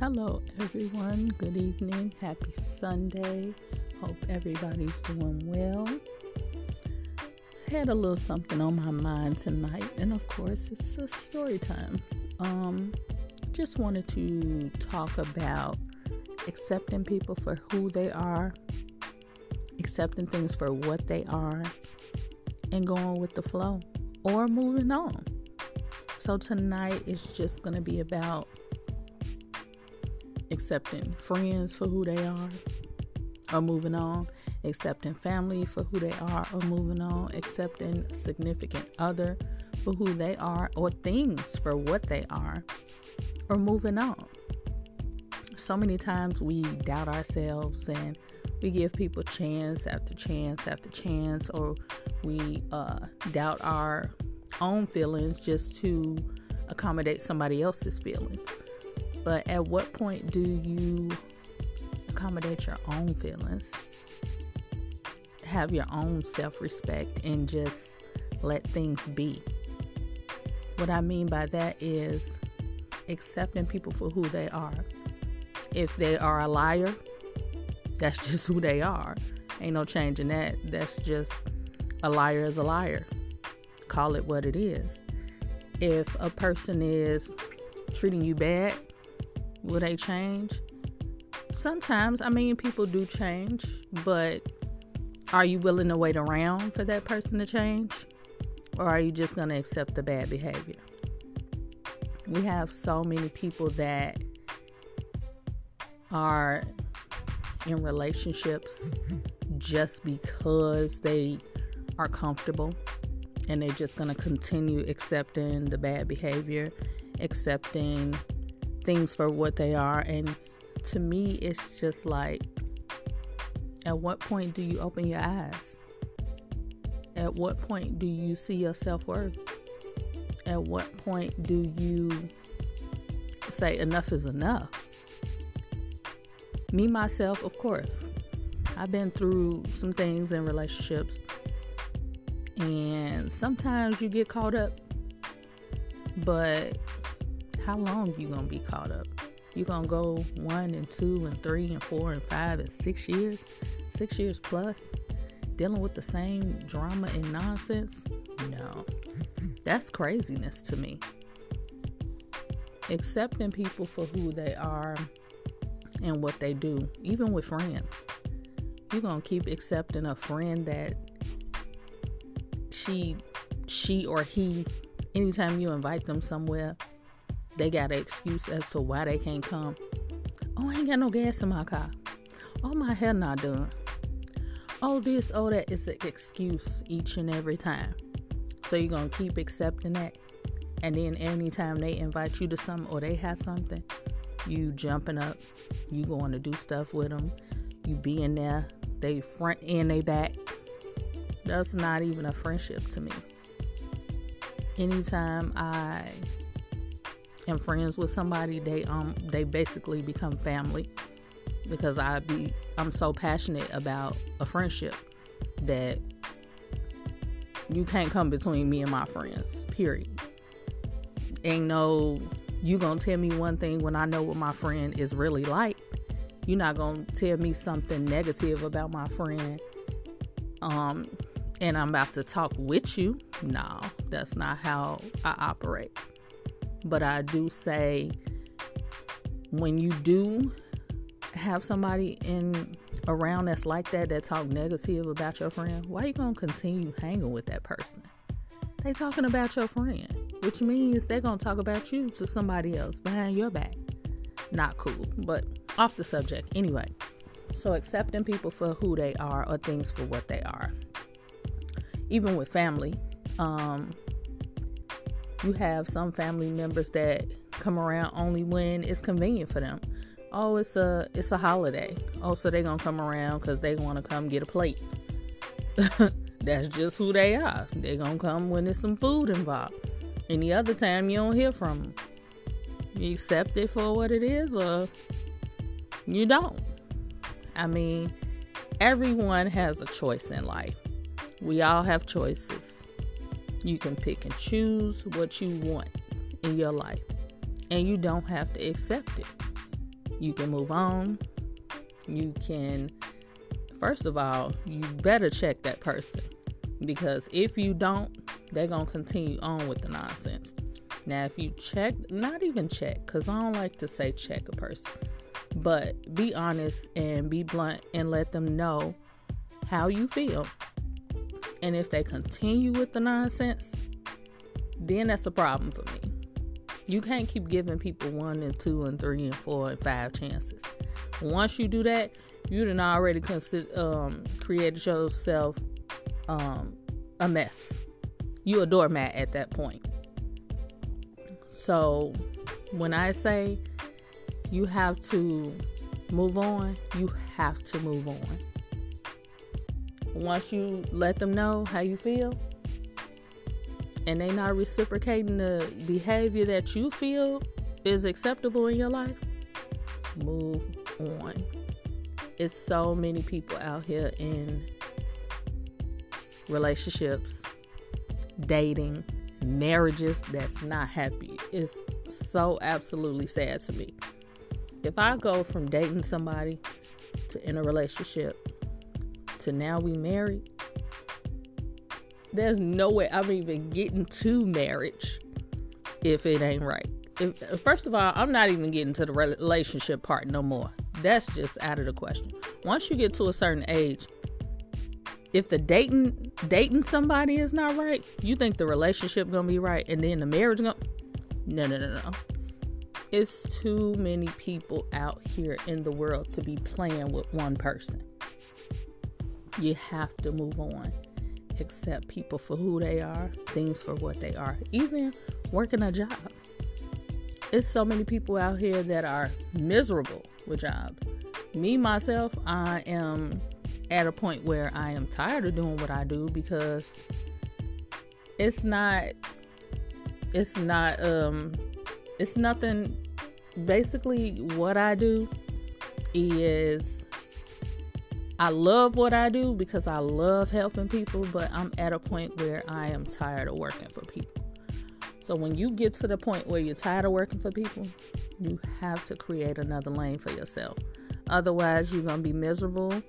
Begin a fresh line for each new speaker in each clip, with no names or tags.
Hello, everyone. Good evening. Happy Sunday. Hope everybody's doing well. I had a little something on my mind tonight, and of course, it's a story time. Um, just wanted to talk about accepting people for who they are, accepting things for what they are, and going with the flow or moving on. So, tonight is just going to be about accepting friends for who they are or moving on, accepting family for who they are or moving on, accepting significant other for who they are or things for what they are or moving on. So many times we doubt ourselves and we give people chance after chance after chance, or we uh, doubt our own feelings just to accommodate somebody else's feelings. But at what point do you accommodate your own feelings? Have your own self respect and just let things be. What I mean by that is accepting people for who they are. If they are a liar, that's just who they are. Ain't no changing that. That's just a liar is a liar. Call it what it is. If a person is treating you bad, Will they change? Sometimes, I mean, people do change, but are you willing to wait around for that person to change? Or are you just going to accept the bad behavior? We have so many people that are in relationships just because they are comfortable and they're just going to continue accepting the bad behavior, accepting things for what they are. And to me, it's just like, at what point do you open your eyes? At what point do you see your self worth? At what point do you say enough is enough? Me, myself, of course, I've been through some things in relationships, and sometimes you get caught up, but how long you gonna be caught up? You gonna go one and two and three and four and five and six years, six years plus, dealing with the same drama and nonsense? No, that's craziness to me. Accepting people for who they are and what they do, even with friends. You're gonna keep accepting a friend that she she or he anytime you invite them somewhere they got an excuse as to why they can't come. Oh, I ain't got no gas in my car. Oh, my hair not done. Oh, this, oh, that is an excuse each and every time. So you're going to keep accepting that. And then anytime they invite you to something or they have something, you jumping up, you going to do stuff with them, you being there, they front and they back. That's not even a friendship to me. Anytime I am friends with somebody, they um they basically become family because I be I'm so passionate about a friendship that you can't come between me and my friends. Period. Ain't no you gonna tell me one thing when I know what my friend is really like. You're not gonna tell me something negative about my friend. Um, and I'm about to talk with you. No, that's not how I operate. But I do say when you do have somebody in around that's like that that talk negative about your friend, why you gonna continue hanging with that person? They talking about your friend, which means they're gonna talk about you to somebody else behind your back. Not cool, but off the subject anyway. So accepting people for who they are or things for what they are. Even with family, um, you have some family members that come around only when it's convenient for them. Oh, it's a it's a holiday. Oh, so they're gonna come around because they want to come get a plate. That's just who they are. They're gonna come when there's some food involved. Any other time you don't hear from them. You accept it for what it is, or you don't. I mean, everyone has a choice in life. We all have choices. You can pick and choose what you want in your life, and you don't have to accept it. You can move on. You can, first of all, you better check that person because if you don't, they're going to continue on with the nonsense. Now, if you check, not even check, because I don't like to say check a person, but be honest and be blunt and let them know how you feel. And if they continue with the nonsense, then that's a problem for me. You can't keep giving people one and two and three and four and five chances. Once you do that, you done already consider, um, created yourself um, a mess. You a doormat at that point. So when I say you have to move on, you have to move on. Once you let them know how you feel, and they not reciprocating the behavior that you feel is acceptable in your life, move on. It's so many people out here in relationships, dating, marriages that's not happy. It's so absolutely sad to me. If I go from dating somebody to in a relationship to now we married, there's no way I'm even getting to marriage if it ain't right. If, first of all, I'm not even getting to the relationship part no more. That's just out of the question. Once you get to a certain age, if the dating dating somebody is not right, you think the relationship gonna be right, and then the marriage gonna no no no no. It's too many people out here in the world to be playing with one person. You have to move on accept people for who they are, things for what they are, even working a job. It's so many people out here that are miserable with jobs. Me myself, I am at a point where I am tired of doing what I do because it's not it's not um it's nothing basically what I do is I love what I do because I love helping people, but I'm at a point where I am tired of working for people. So when you get to the point where you're tired of working for people, you have to create another lane for yourself. Otherwise, you're going to be miserable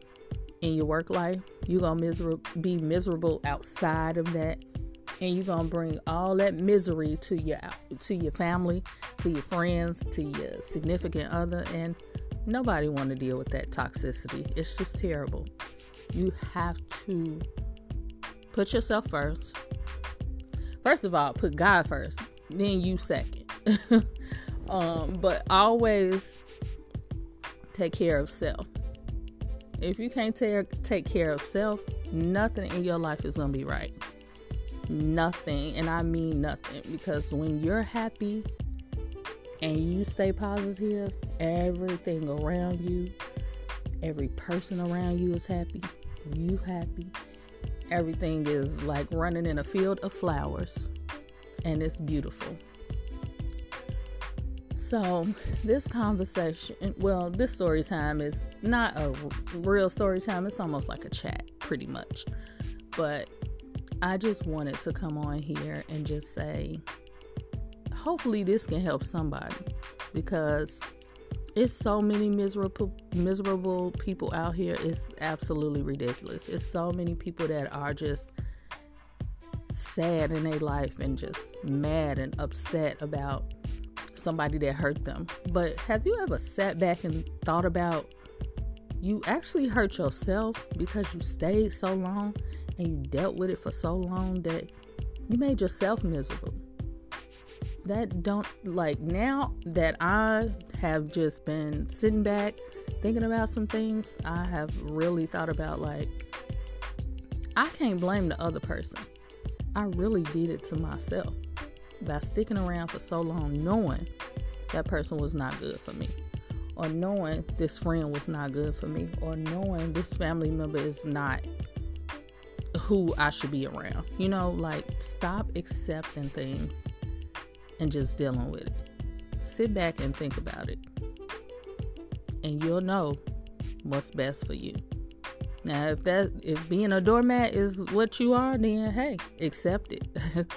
in your work life. You're going to be miserable outside of that. And you're going to bring all that misery to your to your family, to your friends, to your significant other and Nobody want to deal with that toxicity. It's just terrible. You have to put yourself first. First of all, put God first, then you second. um, but always take care of self. If you can't take take care of self, nothing in your life is gonna be right. Nothing, and I mean nothing, because when you're happy and you stay positive, everything around you, every person around you is happy, you happy. Everything is like running in a field of flowers, and it's beautiful. So, this conversation, well, this story time is not a real story time, it's almost like a chat, pretty much. But I just wanted to come on here and just say, hopefully this can help somebody because it's so many miserable miserable people out here. It's absolutely ridiculous. It's so many people that are just sad in their life and just mad and upset about somebody that hurt them. But have you ever sat back and thought about you actually hurt yourself because you stayed so long and you dealt with it for so long that you made yourself miserable that don't like now that I have just been sitting back thinking about some things, I have really thought about like I can't blame the other person. I really did it to myself by sticking around for so long knowing that person was not good for me or knowing this friend was not good for me or knowing this family member is not who I should be around. You know, like stop accepting things and just dealing with it. Sit back and think about it. And you'll know what's best for you. Now, if that if being a doormat is what you are, then hey, accept it.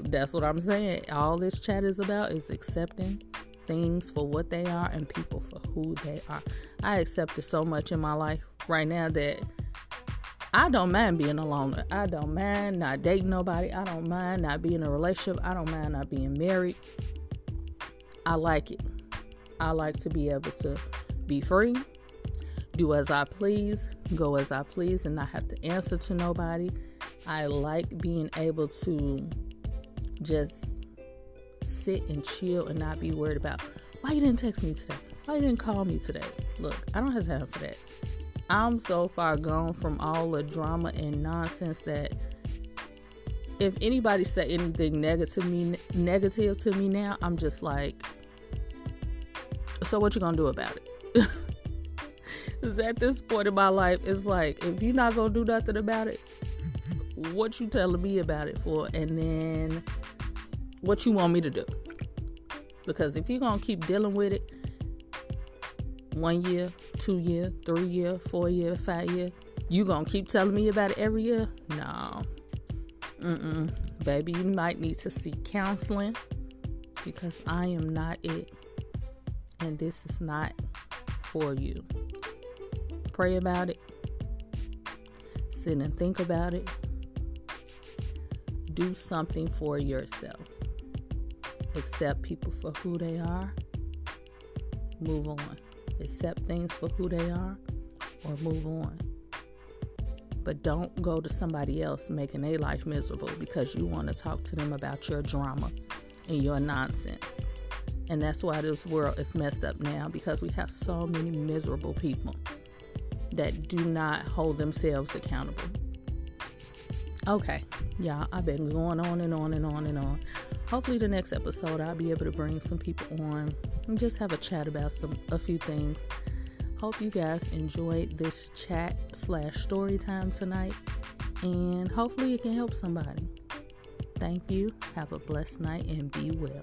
That's what I'm saying. All this chat is about is accepting things for what they are and people for who they are. I accepted so much in my life right now that I don't mind being alone. I don't mind not dating nobody. I don't mind not being in a relationship. I don't mind not being married. I like it. I like to be able to be free, do as I please, go as I please, and not have to answer to nobody. I like being able to just sit and chill and not be worried about why you didn't text me today, why you didn't call me today. Look, I don't have time for that. I'm so far gone from all the drama and nonsense that if anybody said anything negative to me negative to me now, I'm just like, so what you gonna do about it? Is at this point in my life, it's like if you're not gonna do nothing about it, what you telling me about it for, and then what you want me to do? Because if you're gonna keep dealing with it, one year, two year, three year, four year, five year, you gonna keep telling me about it every year? No. Mm-mm. Baby, you might need to seek counseling because I am not it. And this is not for you. Pray about it. Sit and think about it. Do something for yourself. Accept people for who they are. Move on accept things for who they are, or move on. But don't go to somebody else making their life miserable because you want to talk to them about your drama and your nonsense. And that's why this world is messed up now because we have so many miserable people that do not hold themselves accountable. Okay, y'all, I've been going on and on and on and on. Hopefully, the next episode, I'll be able to bring some people on and just have a chat about some a few things. Hope you guys enjoyed this chat slash story time tonight, and hopefully it can help somebody. Thank you. Have a blessed night and be well.